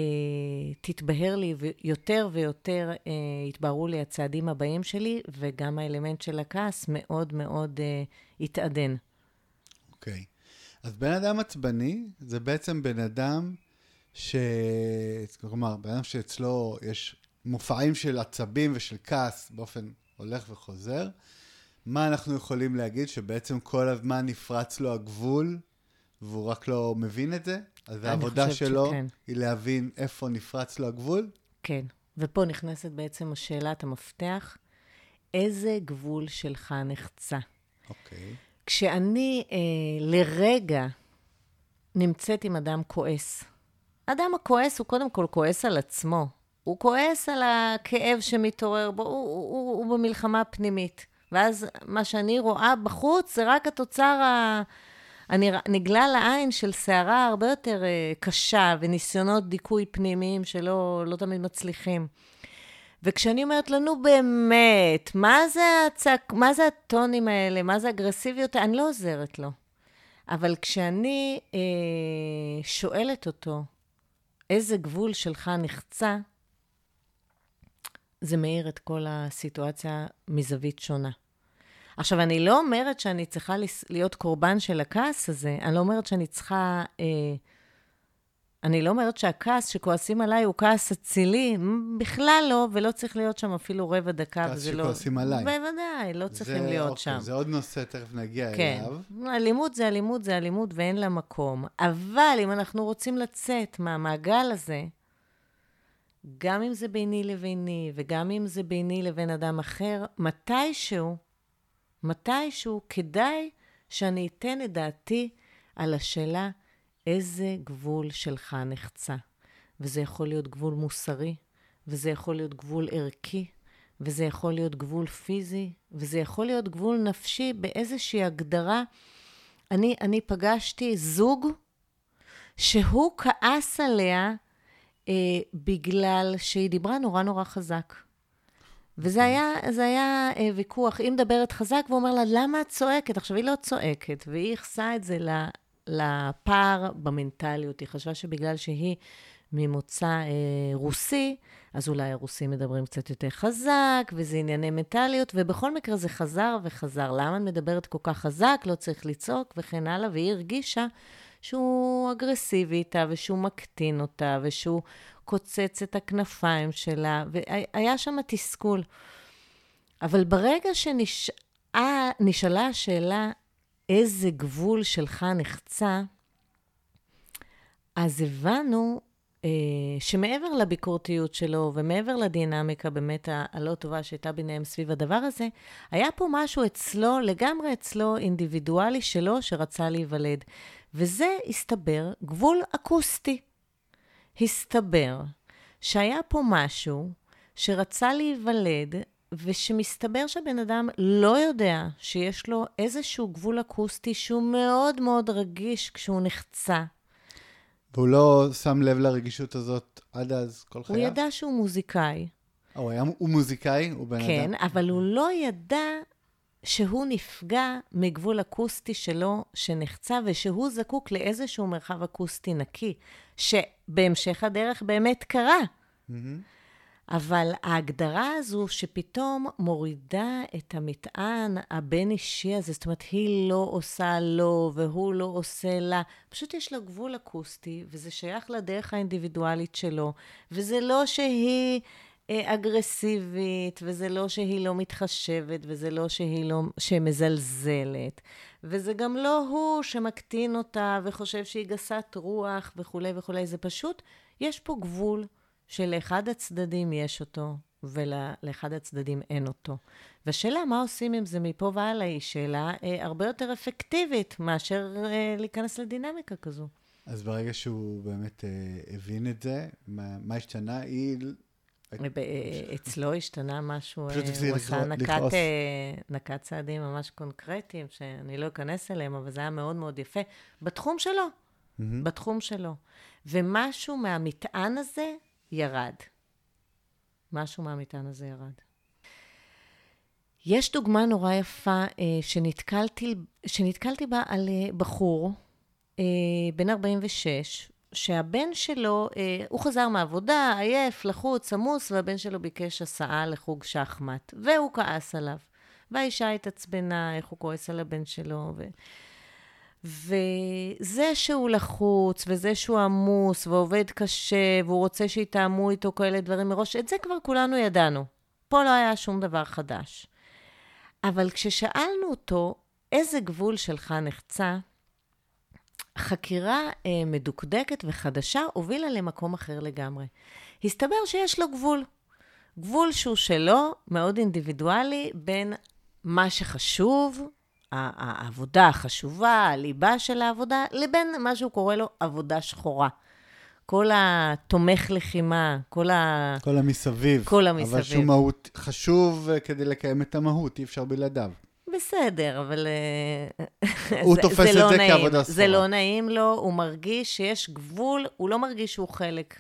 תתבהר לי יותר ויותר, אה, יתבהרו לי הצעדים הבאים שלי, וגם האלמנט של הכעס מאוד מאוד אה, יתעדן. אוקיי. Okay. אז בן אדם עצבני זה בעצם בן אדם ש... כלומר, בן אדם שאצלו יש מופעים של עצבים ושל כעס באופן הולך וחוזר. מה אנחנו יכולים להגיד? שבעצם כל הזמן נפרץ לו הגבול והוא רק לא מבין את זה? אז העבודה שלו שכן. היא להבין איפה נפרץ לו הגבול? כן, ופה נכנסת בעצם השאלת המפתח, איזה גבול שלך נחצה? אוקיי. כשאני אה, לרגע נמצאת עם אדם כועס, אדם הכועס הוא קודם כל כועס על עצמו. הוא כועס על הכאב שמתעורר בו, הוא, הוא, הוא, הוא במלחמה פנימית. ואז מה שאני רואה בחוץ זה רק התוצר ה... הנגלה לעין של סערה הרבה יותר uh, קשה וניסיונות דיכוי פנימיים שלא לא תמיד מצליחים. וכשאני אומרת לנו באמת, מה זה, הצק, מה זה הטונים האלה, מה זה אגרסיביות, אני לא עוזרת לו. אבל כשאני אה, שואלת אותו, איזה גבול שלך נחצה, זה מאיר את כל הסיטואציה מזווית שונה. עכשיו, אני לא אומרת שאני צריכה להיות קורבן של הכעס הזה, אני לא אומרת שאני צריכה... אה, אני לא אומרת שהכעס שכועסים עליי הוא כעס אצילי, בכלל לא, ולא צריך להיות שם אפילו רבע דקה, וזה לא... כעס שכועסים עליי. בוודאי, לא צריכים זה, להיות אוקיי, שם. זה עוד נושא, תכף נגיע כן. אליו. אלימות זה אלימות זה אלימות ואין לה מקום. אבל אם אנחנו רוצים לצאת מהמעגל הזה, גם אם זה ביני לביני, וגם אם זה ביני לבין אדם אחר, מתישהו, מתישהו כדאי שאני אתן את דעתי על השאלה איזה גבול שלך נחצה. וזה יכול להיות גבול מוסרי, וזה יכול להיות גבול ערכי, וזה יכול להיות גבול פיזי, וזה יכול להיות גבול נפשי באיזושהי הגדרה. אני, אני פגשתי זוג שהוא כעס עליה אה, בגלל שהיא דיברה נורא נורא חזק. וזה היה, זה היה אה, ויכוח, היא מדברת חזק, והוא אומר לה, למה את צועקת? עכשיו, היא לא צועקת, והיא ייחסה את זה לפער במנטליות. היא חשבה שבגלל שהיא ממוצא אה, רוסי, אז אולי הרוסים מדברים קצת יותר חזק, וזה ענייני מנטליות, ובכל מקרה זה חזר וחזר. למה את מדברת כל כך חזק? לא צריך לצעוק וכן הלאה, והיא הרגישה שהוא אגרסיבי איתה, ושהוא מקטין אותה, ושהוא קוצץ את הכנפיים שלה, והיה שם תסכול. אבל ברגע שנשאלה השאלה, איזה גבול שלך נחצה, אז הבנו אה, שמעבר לביקורתיות שלו ומעבר לדינמיקה באמת הלא טובה שהייתה ביניהם סביב הדבר הזה, היה פה משהו אצלו, לגמרי אצלו, אינדיבידואלי שלו, שרצה להיוולד. וזה, הסתבר, גבול אקוסטי. הסתבר שהיה פה משהו שרצה להיוולד, ושמסתבר שהבן אדם לא יודע שיש לו איזשהו גבול אקוסטי שהוא מאוד מאוד רגיש כשהוא נחצה. והוא לא שם לב לרגישות הזאת עד אז, כל חייו? הוא ידע שהוא מוזיקאי. הוא, היה, הוא מוזיקאי? הוא בן כן, אדם? כן, אבל הוא לא ידע שהוא נפגע מגבול אקוסטי שלו שנחצה, ושהוא זקוק לאיזשהו מרחב אקוסטי נקי, שבהמשך הדרך באמת קרה. Mm-hmm. אבל ההגדרה הזו שפתאום מורידה את המטען הבין-אישי הזה, זאת אומרת, היא לא עושה לו והוא לא עושה לה, פשוט יש לו גבול אקוסטי, וזה שייך לדרך האינדיבידואלית שלו, וזה לא שהיא אגרסיבית, וזה לא שהיא לא מתחשבת, וזה לא שהיא לא, שמזלזלת, וזה גם לא הוא שמקטין אותה וחושב שהיא גסת רוח וכולי וכולי, זה פשוט, יש פה גבול. שלאחד הצדדים יש אותו, ולאחד הצדדים אין אותו. והשאלה מה עושים עם זה מפה והלאה היא שאלה אה, הרבה יותר אפקטיבית מאשר אה, להיכנס לדינמיקה כזו. אז ברגע שהוא באמת אה, הבין את זה, מה, מה השתנה? היא... אצלו השתנה משהו, אה, הוא עשה נקט. אה, צעדים ממש קונקרטיים, שאני לא אכנס אליהם, אבל זה היה מאוד מאוד יפה, בתחום שלו. בתחום שלו. ומשהו מהמטען הזה ירד. משהו מהמטען הזה ירד. יש דוגמה נורא יפה אה, שנתקלתי, שנתקלתי בה על אה, בחור, אה, בן 46, שהבן שלו, אה, הוא חזר מהעבודה, עייף, לחוץ, עמוס, והבן שלו ביקש הסעה לחוג שחמט, והוא כעס עליו. והאישה התעצבנה, איך הוא כועס על הבן שלו, ו... וזה שהוא לחוץ, וזה שהוא עמוס, ועובד קשה, והוא רוצה שיתאמו איתו כאלה דברים מראש, את זה כבר כולנו ידענו. פה לא היה שום דבר חדש. אבל כששאלנו אותו, איזה גבול שלך נחצה, חקירה אה, מדוקדקת וחדשה הובילה למקום אחר לגמרי. הסתבר שיש לו גבול. גבול שהוא שלו, מאוד אינדיבידואלי, בין מה שחשוב, העבודה החשובה, הליבה של העבודה, לבין מה שהוא קורא לו עבודה שחורה. כל התומך לחימה, כל ה... כל המסביב. כל אבל המסביב. שהוא מהות חשוב אה, כדי לקיים את המהות, אי אפשר בלעדיו. בסדר, אבל... אה, הוא תופס את לא זה נעים. כעבודה זה שחורה. לא נעים לו, הוא מרגיש שיש גבול, הוא לא מרגיש שהוא חלק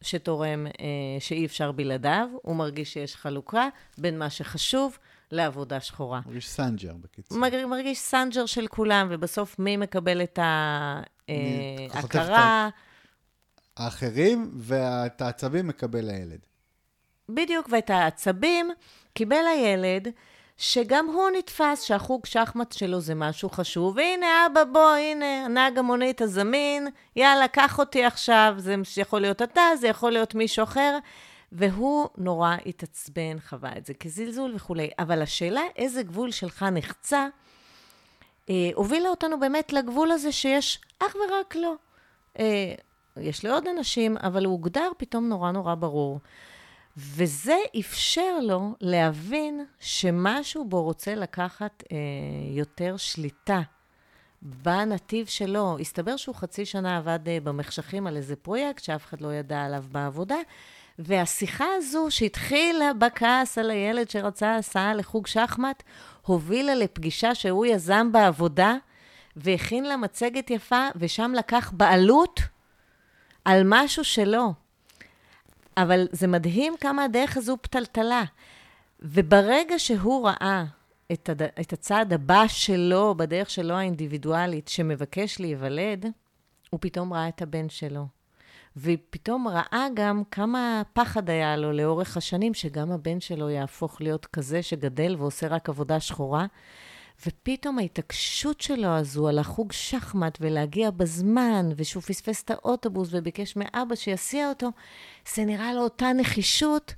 שתורם, אה, שאי אפשר בלעדיו, הוא מרגיש שיש חלוקה בין מה שחשוב לעבודה שחורה. מרגיש סנג'ר, בקיצור. מרגיש, מרגיש סנג'ר של כולם, ובסוף מי מקבל את את ההכרה? האחרים, ואת העצבים מקבל הילד. בדיוק, ואת העצבים קיבל הילד, שגם הוא נתפס שהחוג שחמט שלו זה משהו חשוב. והנה, אבא, בוא, הנה, נהג המונית הזמין, יאללה, קח אותי עכשיו, זה יכול להיות אתה, זה יכול להיות מישהו אחר. והוא נורא התעצבן, חווה את זה כזלזול וכולי. אבל השאלה איזה גבול שלך נחצה, אה, הובילה אותנו באמת לגבול הזה שיש אך ורק לו. אה, יש לעוד אנשים, אבל הוא הוגדר פתאום נורא נורא ברור. וזה אפשר לו להבין שמשהו בו רוצה לקחת אה, יותר שליטה בנתיב שלו. הסתבר שהוא חצי שנה עבד אה, במחשכים על איזה פרויקט שאף אחד לא ידע עליו בעבודה, והשיחה הזו שהתחילה בכעס על הילד שרצה הסעה לחוג שחמט, הובילה לפגישה שהוא יזם בעבודה, והכין לה מצגת יפה, ושם לקח בעלות על משהו שלו. אבל זה מדהים כמה הדרך הזו פתלתלה. וברגע שהוא ראה את, הד... את הצעד הבא שלו, בדרך שלו האינדיבידואלית, שמבקש להיוולד, הוא פתאום ראה את הבן שלו. ופתאום ראה גם כמה פחד היה לו לאורך השנים, שגם הבן שלו יהפוך להיות כזה שגדל ועושה רק עבודה שחורה. ופתאום ההתעקשות שלו הזו על החוג שחמט ולהגיע בזמן, ושהוא פספס את האוטובוס וביקש מאבא שיסיע אותו, זה נראה לו אותה נחישות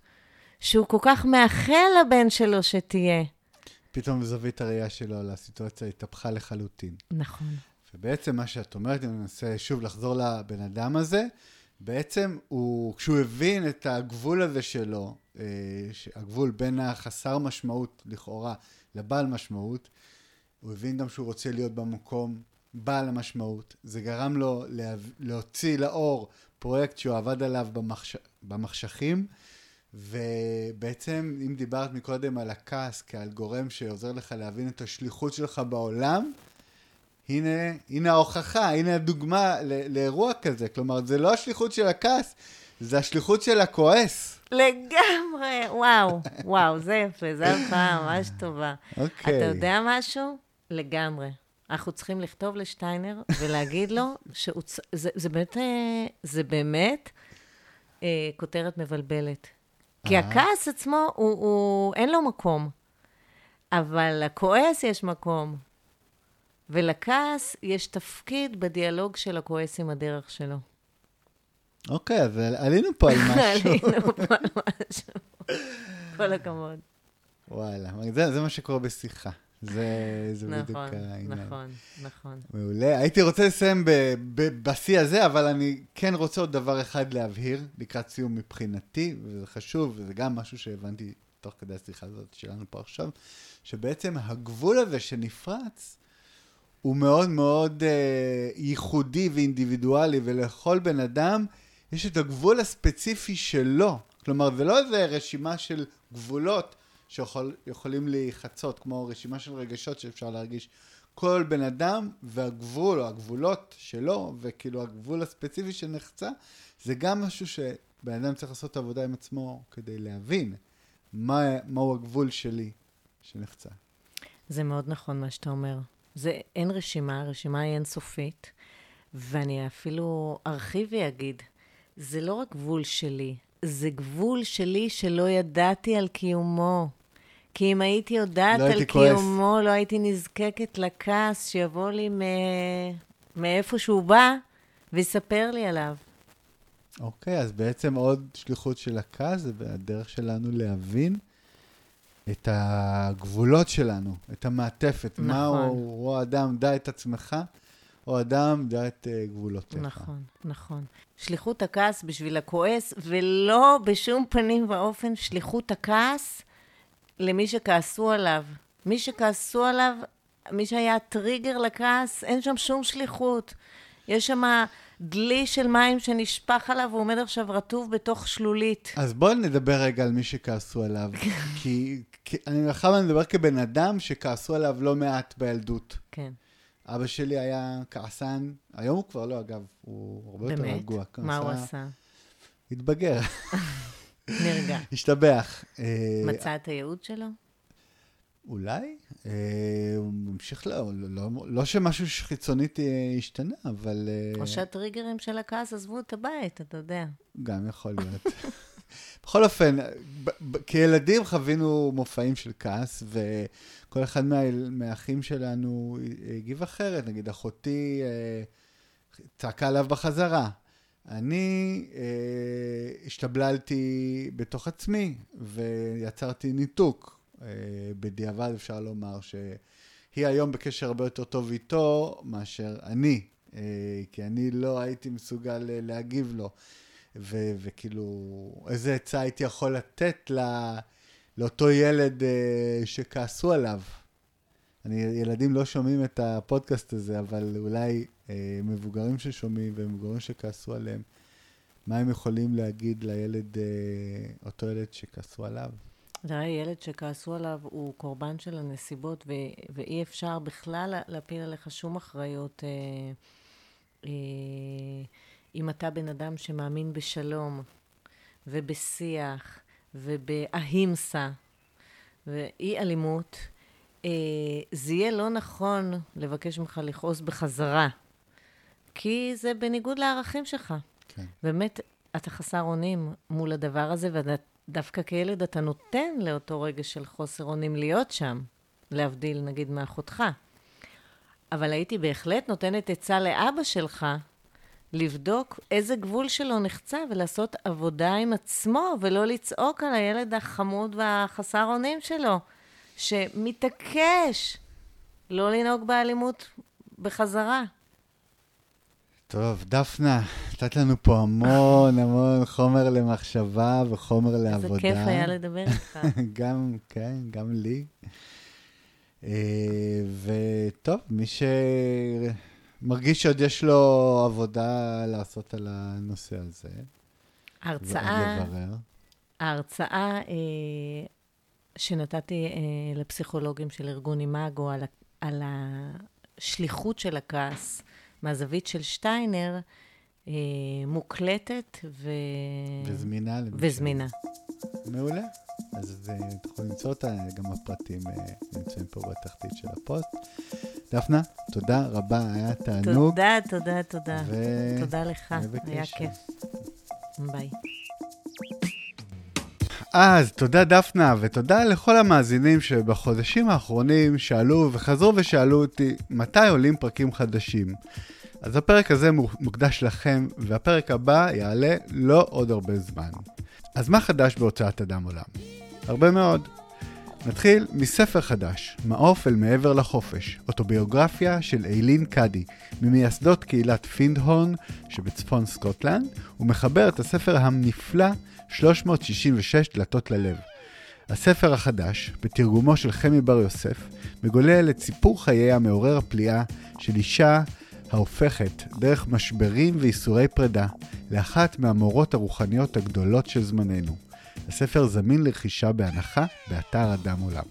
שהוא כל כך מאחל לבן שלו שתהיה. פתאום זווית הראייה שלו על הסיטואציה התהפכה לחלוטין. נכון. ובעצם מה שאת אומרת, אני מנסה שוב לחזור לבן אדם הזה, בעצם הוא, כשהוא הבין את הגבול הזה שלו, אה, הגבול בין החסר משמעות לכאורה לבעל משמעות, הוא הבין גם שהוא רוצה להיות במקום בעל המשמעות. זה גרם לו לה, להוציא לאור פרויקט שהוא עבד עליו במחש, במחשכים, ובעצם, אם דיברת מקודם על הכעס כעל גורם שעוזר לך להבין את השליחות שלך בעולם, הנה, הנה ההוכחה, הנה הדוגמה לאירוע כזה. כלומר, זה לא השליחות של הכעס, זה השליחות של הכועס. לגמרי, וואו, וואו, זה יפה, זו הפעם ממש טובה. אוקיי. אתה יודע משהו? לגמרי. אנחנו צריכים לכתוב לשטיינר ולהגיד לו שהוא... צ- זה, זה באמת, אה, זה באמת אה, כותרת מבלבלת. כי אה. הכעס עצמו, הוא, הוא, אין לו מקום. אבל לכועס יש מקום. ולכעס יש תפקיד בדיאלוג של הכועס עם הדרך שלו. אוקיי, אז עלינו פה על משהו. עלינו פה על משהו. כל הכבוד. וואלה, זה, זה מה שקורה בשיחה. זה, זה בדיוק נכון, העניין. נכון, נכון. מעולה. הייתי רוצה לסיים ב- ב- בשיא הזה, אבל אני כן רוצה עוד דבר אחד להבהיר לקראת סיום מבחינתי, וזה חשוב, וזה גם משהו שהבנתי תוך כדי השיחה הזאת שלנו פה עכשיו, שבעצם הגבול הזה שנפרץ, הוא מאוד מאוד אה, ייחודי ואינדיבידואלי, ולכל בן אדם יש את הגבול הספציפי שלו. כלומר, זה לא איזה רשימה של גבולות שיכולים להיחצות, כמו רשימה של רגשות שאפשר להרגיש. כל בן אדם והגבול, או הגבולות שלו, וכאילו הגבול הספציפי שנחצה, זה גם משהו שבן אדם צריך לעשות עבודה עם עצמו כדי להבין מה, מהו הגבול שלי שנחצה. זה מאוד נכון מה שאתה אומר. זה, אין רשימה, הרשימה היא אינסופית, ואני אפילו ארחיב ואגיד, זה לא רק גבול שלי, זה גבול שלי שלא ידעתי על קיומו. כי אם הייתי יודעת לא על הייתי כועס. קיומו, לא הייתי נזקקת לכעס שיבוא לי מ... מאיפה שהוא בא ויספר לי עליו. אוקיי, אז בעצם עוד שליחות של הכעס, זה הדרך שלנו להבין את הגבולות שלנו, את המעטפת. נכון. מהו, או אדם, דע את עצמך, או אדם, דע את אה, גבולותיך. נכון, נכון. שליחות הכעס בשביל הכועס, ולא בשום פנים ואופן שליחות הכעס למי שכעסו עליו. מי שכעסו עליו, מי שהיה טריגר לכעס, אין שם שום שליחות. יש שם דלי של מים שנשפך עליו, והוא עומד עכשיו רטוב בתוך שלולית. אז בואו נדבר רגע על מי שכעסו עליו. כי, כי אני ואני מדבר כבן אדם שכעסו עליו לא מעט בילדות. כן, אבא שלי היה כעסן, היום הוא כבר לא, אגב, הוא הרבה יותר באמת? רגוע. מה הוא עשה? התבגר, נרגע. השתבח. אה, מצא את הייעוד שלו? אולי. אה, הוא ממשיך, לא, לא, לא, לא שמשהו חיצונית אה, השתנה, אבל אה, או שהטריגרים של הכעס עזבו את הבית, אתה יודע. גם יכול להיות. בכל אופן, כילדים חווינו מופעים של כעס, וכל אחד מה, מהאחים שלנו הגיב אחרת. נגיד, אחותי אה, צעקה עליו בחזרה. אני אה, השתבללתי בתוך עצמי, ויצרתי ניתוק. אה, בדיעבד אפשר לומר שהיא היום בקשר הרבה יותר טוב איתו מאשר אני, אה, כי אני לא הייתי מסוגל אה, להגיב לו. ו- וכאילו, איזה עצה הייתי יכול לתת ל- לאותו ילד אה, שכעסו עליו? אני, ילדים לא שומעים את הפודקאסט הזה, אבל אולי אה, מבוגרים ששומעים ומבוגרים שכעסו עליהם, מה הם יכולים להגיד לילד, אה, אותו ילד שכעסו עליו? תראה, ילד שכעסו עליו הוא קורבן של הנסיבות, ו- ואי אפשר בכלל להפיל עליך שום אחריות. אה, אה, אם אתה בן אדם שמאמין בשלום, ובשיח, ובאהימסה, ואי אלימות, אה, זה יהיה לא נכון לבקש ממך לכעוס בחזרה, כי זה בניגוד לערכים שלך. כן. באמת, אתה חסר אונים מול הדבר הזה, ודווקא כילד אתה נותן לאותו רגע של חוסר אונים להיות שם, להבדיל נגיד מאחותך. אבל הייתי בהחלט נותנת עצה לאבא שלך לבדוק איזה גבול שלו נחצה ולעשות עבודה עם עצמו, ולא לצעוק על הילד החמוד והחסר אונים שלו, שמתעקש לא לנהוג באלימות בחזרה. טוב, דפנה, נתת לנו פה המון המון חומר למחשבה וחומר לעבודה. איזה כיף היה לדבר איתך. גם, כן, גם לי. אה, וטוב, מי שמרגיש שעוד יש לו עבודה לעשות על הנושא הזה, לברר. ההרצאה אה, שנתתי אה, לפסיכולוגים של ארגון אימאגו על, על השליחות של הכעס מהזווית של שטיינר, אה, מוקלטת ו... וזמינה. וזמינה. מעולה. אז תוכלו למצוא אותה, גם הפרטים אה, נמצאים פה בתחתית של הפוסט. דפנה, תודה רבה, היה תענוג. תודה, תודה, תודה. ו- תודה לך, היה. כיף. ביי. אז תודה דפנה, ותודה לכל המאזינים שבחודשים האחרונים שאלו וחזרו ושאלו אותי מתי עולים פרקים חדשים. אז הפרק הזה מוקדש לכם, והפרק הבא יעלה לא עוד הרבה זמן. אז מה חדש בהוצאת אדם עולם? הרבה מאוד. נתחיל מספר חדש, מעוף אל מעבר לחופש, אוטוביוגרפיה של איילין קאדי, ממייסדות קהילת פינדהורן שבצפון סקוטלנד, ומחבר את הספר הנפלא 366 דלתות ללב. הספר החדש, בתרגומו של חמי בר יוסף, מגולל את סיפור חייה המעורר הפליאה של אישה ההופכת, דרך משברים וייסורי פרידה, לאחת מהמורות הרוחניות הגדולות של זמננו. הספר זמין לרכישה בהנחה באתר אדם עולם.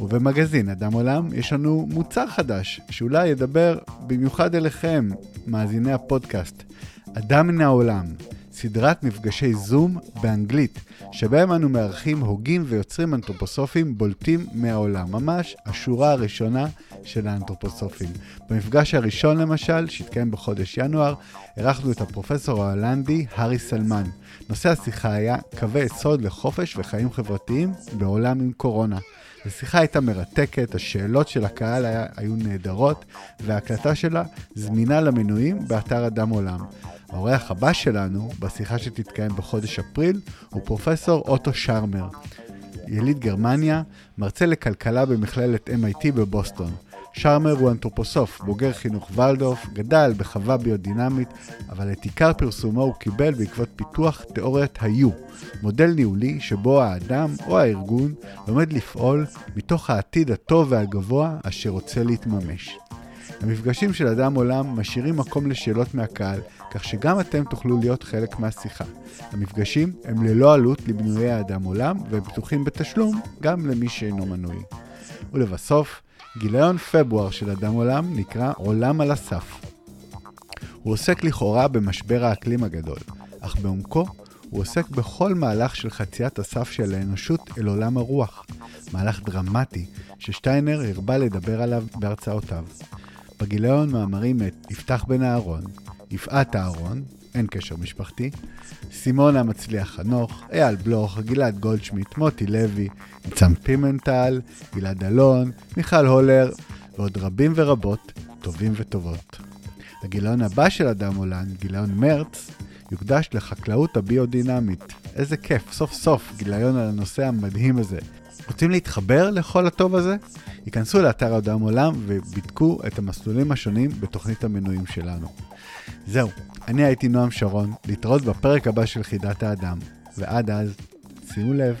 ובמגזין אדם עולם יש לנו מוצר חדש, שאולי ידבר במיוחד אליכם, מאזיני הפודקאסט. אדם מן העולם, סדרת מפגשי זום באנגלית, שבהם אנו מארחים הוגים ויוצרים אנתרופוסופיים בולטים מהעולם, ממש השורה הראשונה של האנתרופוסופים. במפגש הראשון למשל, שהתקיים בחודש ינואר, אירחנו את הפרופסור ההולנדי הארי סלמן. נושא השיחה היה קווי יסוד לחופש וחיים חברתיים בעולם עם קורונה. השיחה הייתה מרתקת, השאלות של הקהל היה, היו נהדרות, וההקלטה שלה זמינה למנויים באתר אדם עולם. האורח הבא שלנו, בשיחה שתתקיים בחודש אפריל, הוא פרופסור אוטו שרמר. יליד גרמניה, מרצה לכלכלה במכללת MIT בבוסטון. שרמר הוא אנתרופוסוף, בוגר חינוך ולדורף, גדל בחווה ביודינמית, אבל את עיקר פרסומו הוא קיבל בעקבות פיתוח תיאוריית ה-U, מודל ניהולי שבו האדם או הארגון לומד לפעול מתוך העתיד הטוב והגבוה אשר רוצה להתממש. המפגשים של אדם עולם משאירים מקום לשאלות מהקהל, כך שגם אתם תוכלו להיות חלק מהשיחה. המפגשים הם ללא עלות לבנויי האדם עולם, והם פתוחים בתשלום גם למי שאינו מנוי. ולבסוף, גיליון פברואר של אדם עולם נקרא עולם על הסף. הוא עוסק לכאורה במשבר האקלים הגדול, אך בעומקו הוא עוסק בכל מהלך של חציית הסף של האנושות אל עולם הרוח, מהלך דרמטי ששטיינר הרבה לדבר עליו בהרצאותיו. בגיליון מאמרים את יפתח בן אהרון, יפעת אהרון, אין קשר משפחתי, סימונה מצליח חנוך, אייל בלוך, גלעד גולדשמיט, מוטי לוי, ניצן פימנטל, גלעד אלון, מיכל הולר ועוד רבים ורבות, טובים וטובות. הגיליון הבא של אדם עולן, גיליון מרץ, יוקדש לחקלאות הביודינמית. איזה כיף, סוף סוף גיליון על הנושא המדהים הזה. רוצים להתחבר לכל הטוב הזה? ייכנסו לאתר אדם עולם ובדקו את המסלולים השונים בתוכנית המנויים שלנו. זהו, אני הייתי נועם שרון, להתראות בפרק הבא של חידת האדם, ועד אז, שימו לב.